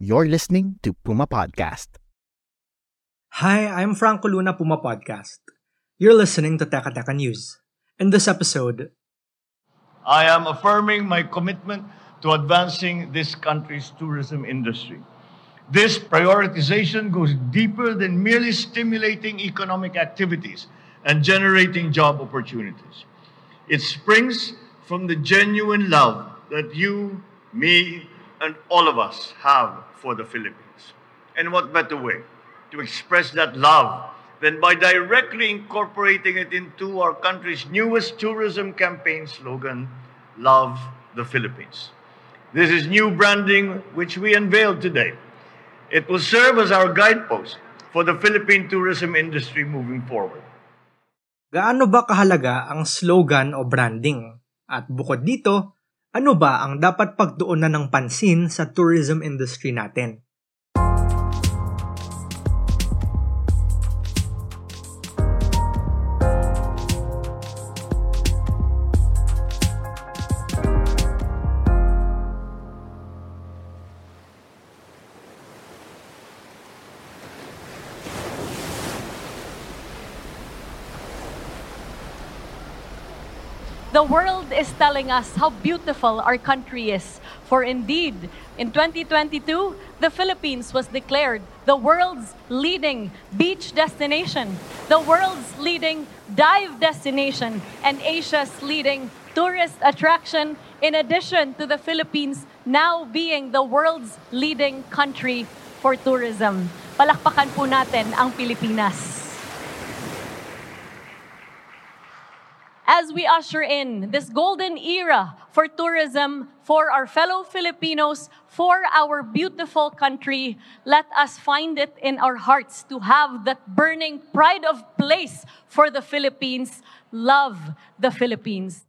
You're listening to Puma Podcast. Hi, I'm Franco Luna Puma Podcast. You're listening to Teka Teka News. In this episode, I am affirming my commitment to advancing this country's tourism industry. This prioritization goes deeper than merely stimulating economic activities and generating job opportunities. It springs from the genuine love that you, me, and all of us have for the Philippines. And what better way to express that love than by directly incorporating it into our country's newest tourism campaign slogan, Love the Philippines. This is new branding which we unveiled today. It will serve as our guidepost for the Philippine tourism industry moving forward. gaano ba kahalaga ang slogan o branding? At bukod dito, ano ba ang dapat pagtuunan ng pansin sa tourism industry natin? The world is telling us how beautiful our country is. For indeed, in 2022, the Philippines was declared the world's leading beach destination, the world's leading dive destination, and Asia's leading tourist attraction, in addition to the Philippines now being the world's leading country for tourism. Palakpakan po natin ang Pilipinas. As we usher in this golden era for tourism for our fellow Filipinos, for our beautiful country, let us find it in our hearts to have that burning pride of place for the Philippines. Love the Philippines.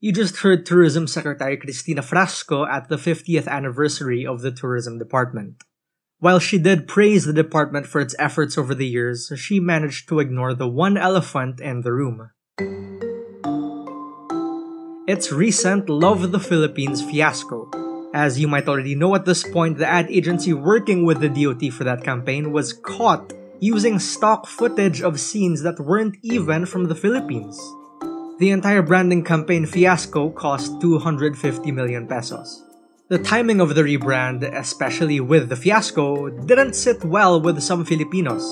You just heard Tourism Secretary Christina Frasco at the 50th anniversary of the Tourism Department. While she did praise the department for its efforts over the years, she managed to ignore the one elephant in the room. Its recent Love the Philippines fiasco. As you might already know at this point, the ad agency working with the DOT for that campaign was caught using stock footage of scenes that weren't even from the Philippines. The entire branding campaign fiasco cost 250 million pesos. The timing of the rebrand, especially with the fiasco, didn't sit well with some Filipinos.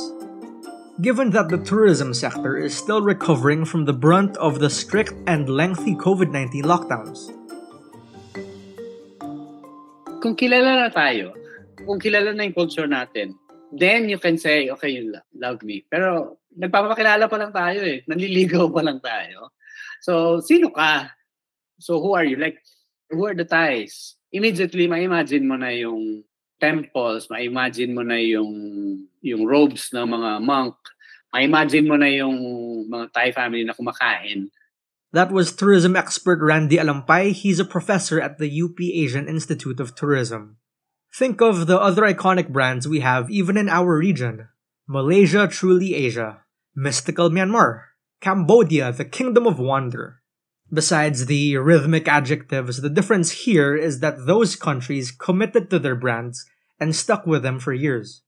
Given that the tourism sector is still recovering from the brunt of the strict and lengthy COVID 19 lockdowns. Kung kilala na tayo, kung kilala na yung culture natin, then you can say, okay, you lo- love me. Pero nagpapakilala pa lang tayo eh. Nanliligaw pa lang tayo. So, sino ka? So, who are you? Like, who are the ties? Immediately, ma-imagine mo na yung temples, ma-imagine mo na yung yung robes ng mga monk, ma-imagine mo na yung mga Thai family na kumakain. That was tourism expert Randy Alampay. He's a professor at the UP Asian Institute of Tourism. Think of the other iconic brands we have even in our region Malaysia Truly Asia, Mystical Myanmar, Cambodia, the Kingdom of Wonder. Besides the rhythmic adjectives, the difference here is that those countries committed to their brands and stuck with them for years.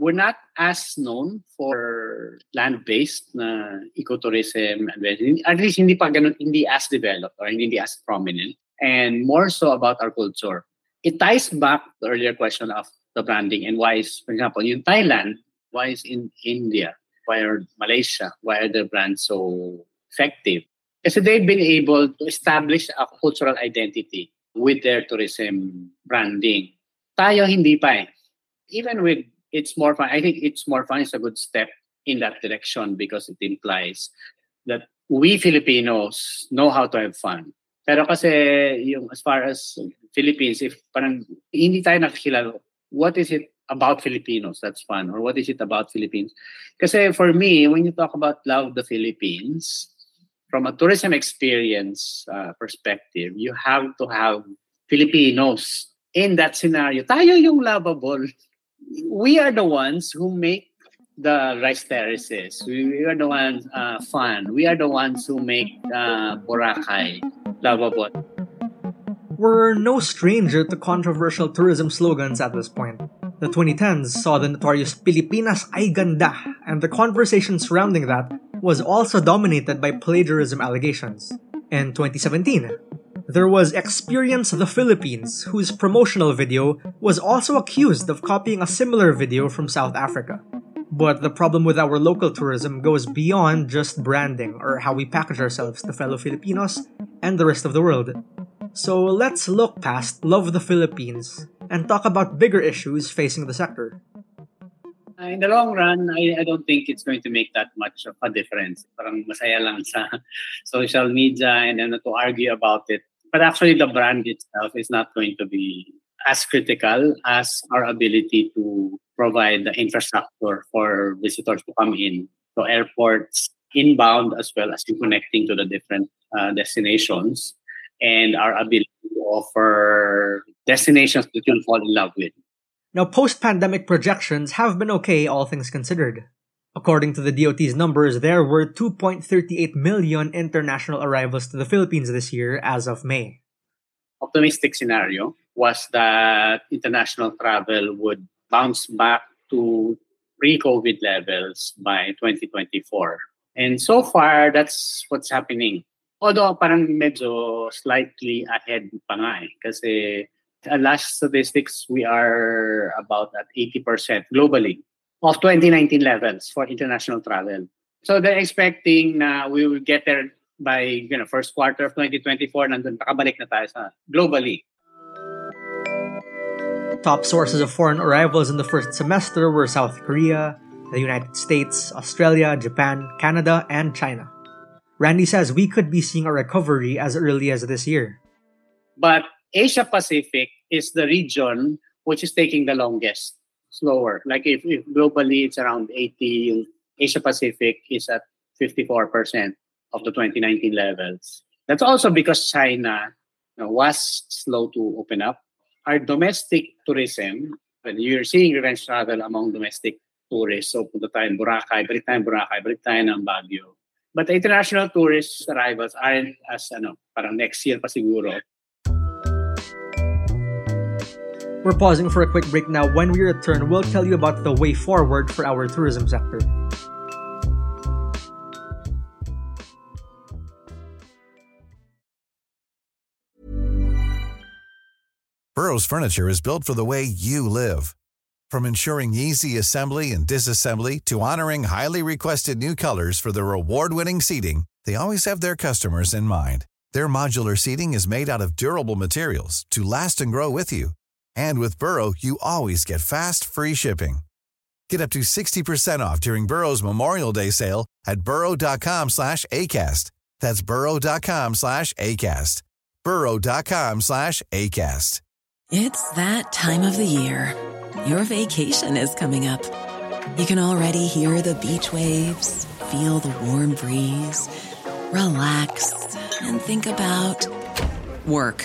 we're not as known for land-based na ecotourism and at least hindi pa ganun, hindi as developed or hindi as prominent and more so about our culture. It ties back to the earlier question of the branding and why is, for example, in Thailand, why is in India, why are Malaysia, why are their brands so effective? Kasi they've been able to establish a cultural identity with their tourism branding. Tayo hindi pa eh. Even with it's more fun. I think it's more fun is a good step in that direction because it implies that we Filipinos know how to have fun. Pero kasi yung as far as Philippines, if parang hindi tayo nakikilala, what is it about Filipinos that's fun? Or what is it about Philippines? Kasi for me, when you talk about love the Philippines, from a tourism experience uh, perspective, you have to have Filipinos in that scenario. Tayo yung lovable. We are the ones who make the rice terraces. We, we are the ones uh, fun. We are the ones who make uh, Boracay lovable. We're no stranger to controversial tourism slogans at this point. The 2010s saw the notorious Pilipinas kay ganda, and the conversation surrounding that was also dominated by plagiarism allegations. In 2017, there was Experience the Philippines, whose promotional video was also accused of copying a similar video from South Africa. But the problem with our local tourism goes beyond just branding or how we package ourselves to fellow Filipinos and the rest of the world. So let's look past Love the Philippines and talk about bigger issues facing the sector. In the long run, I, I don't think it's going to make that much of a difference. Parang masaya lang sa social media and then to argue about it. But actually, the brand itself is not going to be as critical as our ability to provide the infrastructure for visitors to come in. So airports inbound as well as connecting to the different uh, destinations and our ability to offer destinations that you'll fall in love with. Now, post pandemic projections have been okay, all things considered. According to the DOT's numbers, there were 2.38 million international arrivals to the Philippines this year as of May. Optimistic scenario was that international travel would bounce back to pre-COVID levels by 2024. And so far, that's what's happening. Although parang medyo slightly ahead pa nga eh. Kasi last statistics, we are about at 80% globally of 2019 levels for international travel. So they're expecting na we will get there by you know first quarter of 2024 nandun nakabalik na tayo sa globally. Top sources of foreign arrivals in the first semester were South Korea, the United States, Australia, Japan, Canada, and China. Randy says we could be seeing a recovery as early as this year. But Asia Pacific is the region which is taking the longest, slower. Like if, if globally it's around 80, Asia Pacific is at 54% of the 2019 levels. That's also because China you know, was slow to open up. Our domestic tourism, when you're seeing revenge travel among domestic tourists, so punta tayo Boracay, balik tayo Boracay, balik tayo ng Baguio. But the international tourist arrivals aren't as, ano, parang next year pa siguro. We're pausing for a quick break now. When we return, we'll tell you about the way forward for our tourism sector. Burrow's furniture is built for the way you live. From ensuring easy assembly and disassembly to honoring highly requested new colors for their award-winning seating, they always have their customers in mind. Their modular seating is made out of durable materials to last and grow with you. And with Burrow, you always get fast, free shipping. Get up to 60% off during Burrow's Memorial Day sale at burrow.com slash ACAST. That's burrow.com slash ACAST. burrow.com slash ACAST. It's that time of the year. Your vacation is coming up. You can already hear the beach waves, feel the warm breeze, relax, and think about work.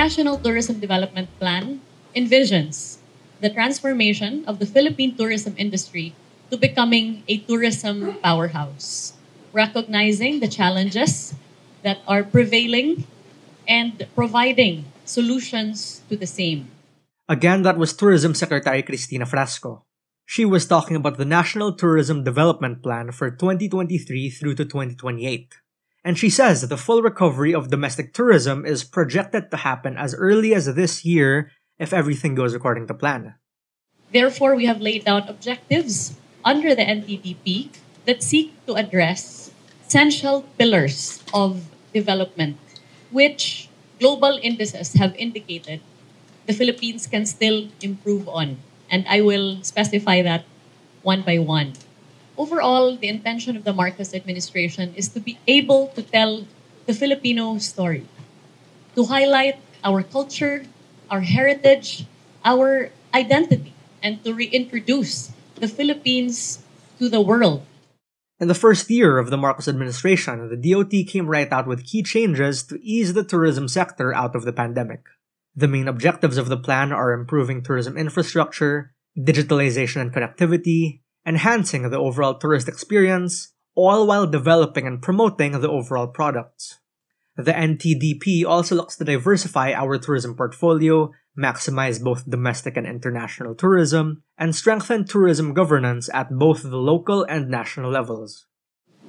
National Tourism Development Plan envisions the transformation of the Philippine tourism industry to becoming a tourism powerhouse, recognizing the challenges that are prevailing and providing solutions to the same. Again, that was Tourism Secretary Christina Frasco. She was talking about the National Tourism Development Plan for 2023 through to 2028. And she says that the full recovery of domestic tourism is projected to happen as early as this year if everything goes according to plan. Therefore, we have laid down objectives under the NTDP that seek to address essential pillars of development, which global indices have indicated the Philippines can still improve on. And I will specify that one by one. Overall, the intention of the Marcos administration is to be able to tell the Filipino story, to highlight our culture, our heritage, our identity, and to reintroduce the Philippines to the world. In the first year of the Marcos administration, the DOT came right out with key changes to ease the tourism sector out of the pandemic. The main objectives of the plan are improving tourism infrastructure, digitalization and connectivity, enhancing the overall tourist experience, all while developing and promoting the overall products. The NTDP also looks to diversify our tourism portfolio, maximize both domestic and international tourism, and strengthen tourism governance at both the local and national levels.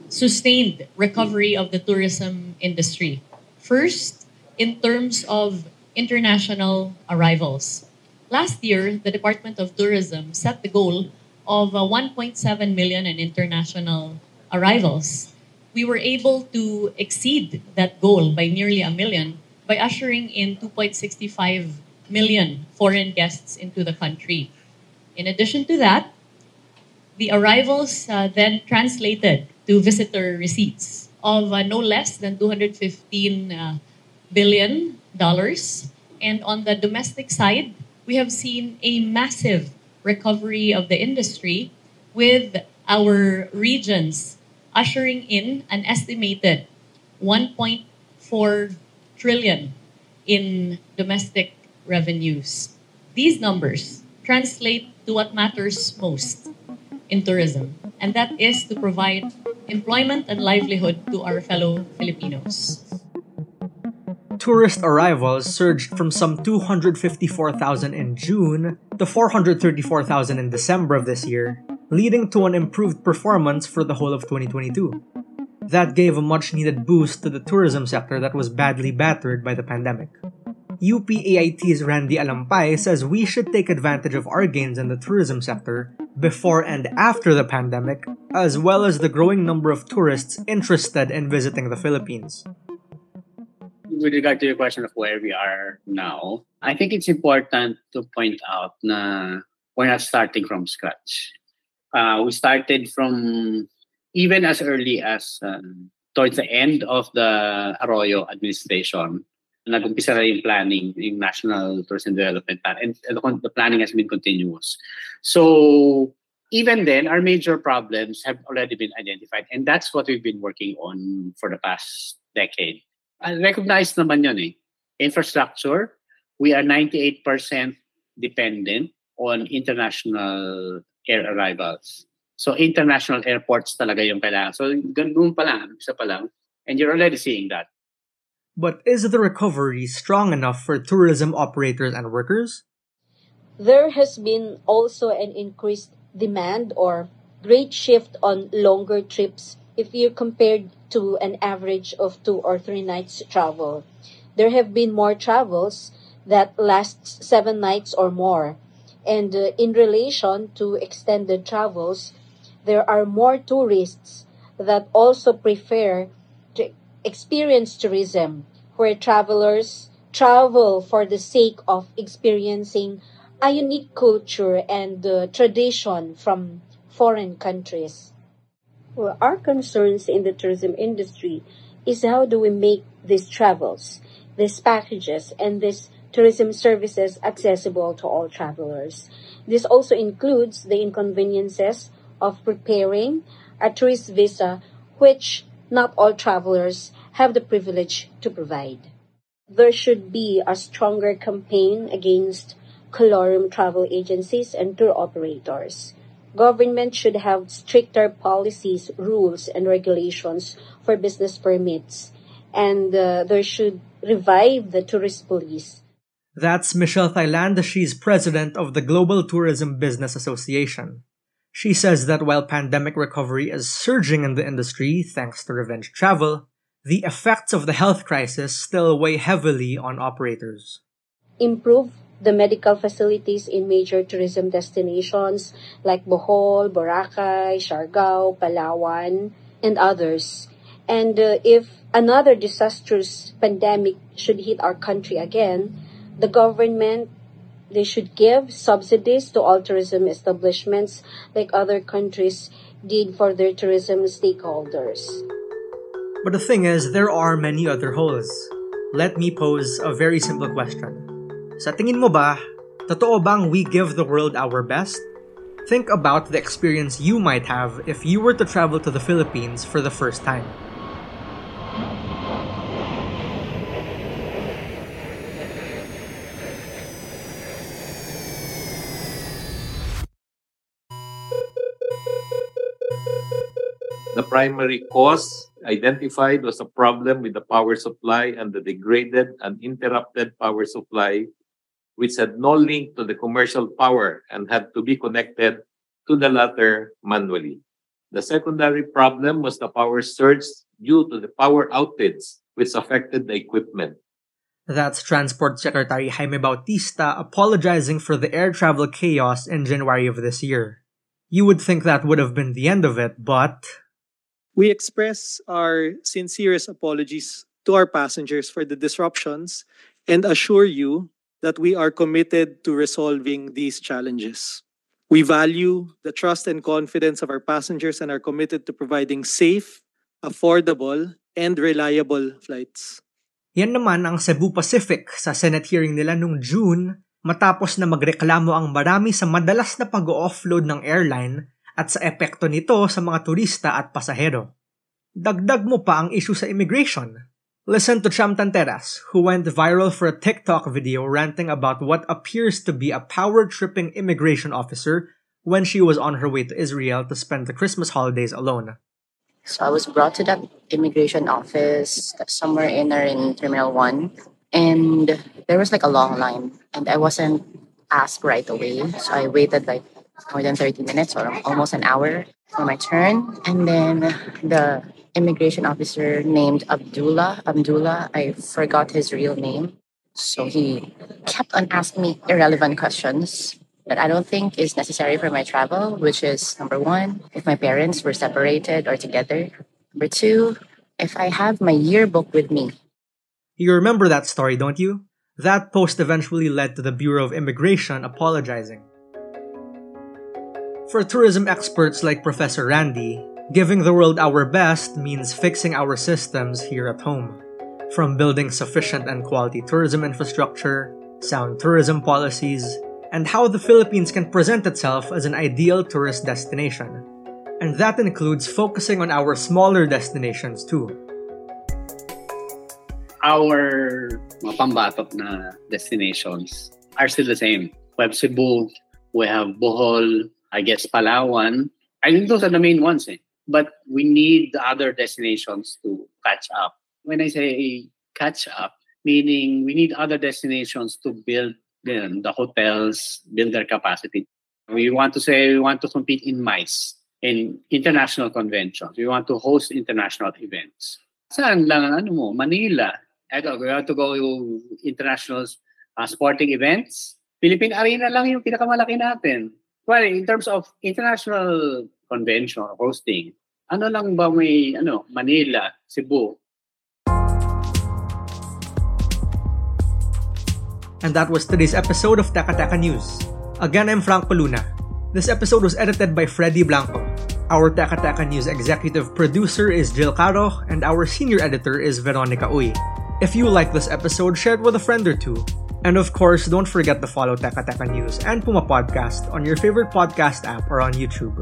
Sustained recovery of the tourism industry. First, in terms of international arrivals. Last year, the Department of Tourism set the goal of uh, 1.7 million in international arrivals. We were able to exceed that goal by nearly a million by ushering in 2.65 million foreign guests into the country. In addition to that, the arrivals uh, then translated to visitor receipts of uh, no less than 215 uh, billion dollars. And on the domestic side, we have seen a massive recovery of the industry with our regions ushering in an estimated 1.4 trillion in domestic revenues. These numbers translate to what matters most in tourism, and that is to provide employment and livelihood to our fellow Filipinos tourist arrivals surged from some 254,000 in June to 434,000 in December of this year, leading to an improved performance for the whole of 2022. That gave a much needed boost to the tourism sector that was badly battered by the pandemic. UPAIT's Randy Alampay says we should take advantage of our gains in the tourism sector before and after the pandemic, as well as the growing number of tourists interested in visiting the Philippines with regard to your question of where we are now, I think it's important to point out na we're not starting from scratch. Uh, we started from even as early as um, towards the end of the Arroyo administration, nag-umpisa na yung planning, yung National Tourism Development Plan, and, and the planning has been continuous. So even then, our major problems have already been identified, and that's what we've been working on for the past decade. Recognize naman yun eh. Infrastructure, we are 98% dependent on international air arrivals. So international airports talaga yung kailangan. So ganun pa lang, isa pa lang. And you're already seeing that. But is the recovery strong enough for tourism operators and workers? There has been also an increased demand or great shift on longer trips if you compared to an average of two or three nights travel. There have been more travels that last seven nights or more. And uh, in relation to extended travels, there are more tourists that also prefer to experience tourism, where travelers travel for the sake of experiencing a unique culture and uh, tradition from foreign countries. Well, our concerns in the tourism industry is how do we make these travels, these packages, and these tourism services accessible to all travelers. This also includes the inconveniences of preparing a tourist visa, which not all travelers have the privilege to provide. There should be a stronger campaign against colorum travel agencies and tour operators government should have stricter policies, rules, and regulations for business permits, and uh, there should revive the tourist police. That's Michelle Taylan. She's president of the Global Tourism Business Association. She says that while pandemic recovery is surging in the industry thanks to revenge travel, the effects of the health crisis still weigh heavily on operators. Improve the medical facilities in major tourism destinations like Bohol, Boracay, Siargao, Palawan, and others. And uh, if another disastrous pandemic should hit our country again, the government they should give subsidies to all tourism establishments like other countries did for their tourism stakeholders. But the thing is, there are many other holes. Let me pose a very simple question. Sa tingin mo ba, totoo bang we give the world our best? Think about the experience you might have if you were to travel to the Philippines for the first time. The primary cause identified was a problem with the power supply and the degraded and interrupted power supply, which had no link to the commercial power and had to be connected to the latter manually. The secondary problem was the power surge due to the power outage, which affected the equipment. That's Transport Secretary Jaime Bautista apologizing for the air travel chaos in January of this year. You would think that would have been the end of it, but We express our sincerest apologies to our passengers for the disruptions and assure you that we are committed to resolving these challenges. We value the trust and confidence of our passengers and are committed to providing safe, affordable, and reliable flights. Yan naman ang Cebu Pacific sa Senate hearing nila noong June matapos na magreklamo ang marami sa madalas na pag-offload ng airline at sa epekto nito sa mga turista at pasahero. Dagdag mo pa ang issue sa immigration. Listen to Cham Tanteras, who went viral for a TikTok video ranting about what appears to be a power-tripping immigration officer when she was on her way to Israel to spend the Christmas holidays alone. So I was brought to the immigration office somewhere in there in Terminal 1. And there was like a long line. And I wasn't asked right away. So I waited like more than 30 minutes or almost an hour for my turn. And then the immigration officer named Abdullah, Abdullah, I forgot his real name. So he kept on asking me irrelevant questions that I don't think is necessary for my travel, which is number one, if my parents were separated or together. Number two, if I have my yearbook with me. You remember that story, don't you? That post eventually led to the Bureau of Immigration apologizing. For tourism experts like Professor Randy, giving the world our best means fixing our systems here at home. From building sufficient and quality tourism infrastructure, sound tourism policies, and how the Philippines can present itself as an ideal tourist destination. And that includes focusing on our smaller destinations too. Our mga pambatok na destinations are still the same. We have Cebu, we have Bohol, I guess Palawan. I think those are the main ones. Eh? But we need the other destinations to catch up. When I say catch up, meaning we need other destinations to build then the hotels, build their capacity. We want to say we want to compete in MICE, in international conventions. We want to host international events. Saan lang ang ano mo? Manila. Eto, we want to go to international uh, sporting events. Philippine Arena lang yung pinakamalaki natin. Well, in terms of international convention or hosting, ano lang ba may ano, Manila, Cebu, And that was today's episode of Teka Teka News. Again, I'm Franco Luna. This episode was edited by Freddy Blanco. Our Teka Teka News executive producer is Jill Caro, and our senior editor is Veronica Uy. If you like this episode, share it with a friend or two. And of course, don't forget to follow Teka Teka News and Puma Podcast on your favorite podcast app or on YouTube.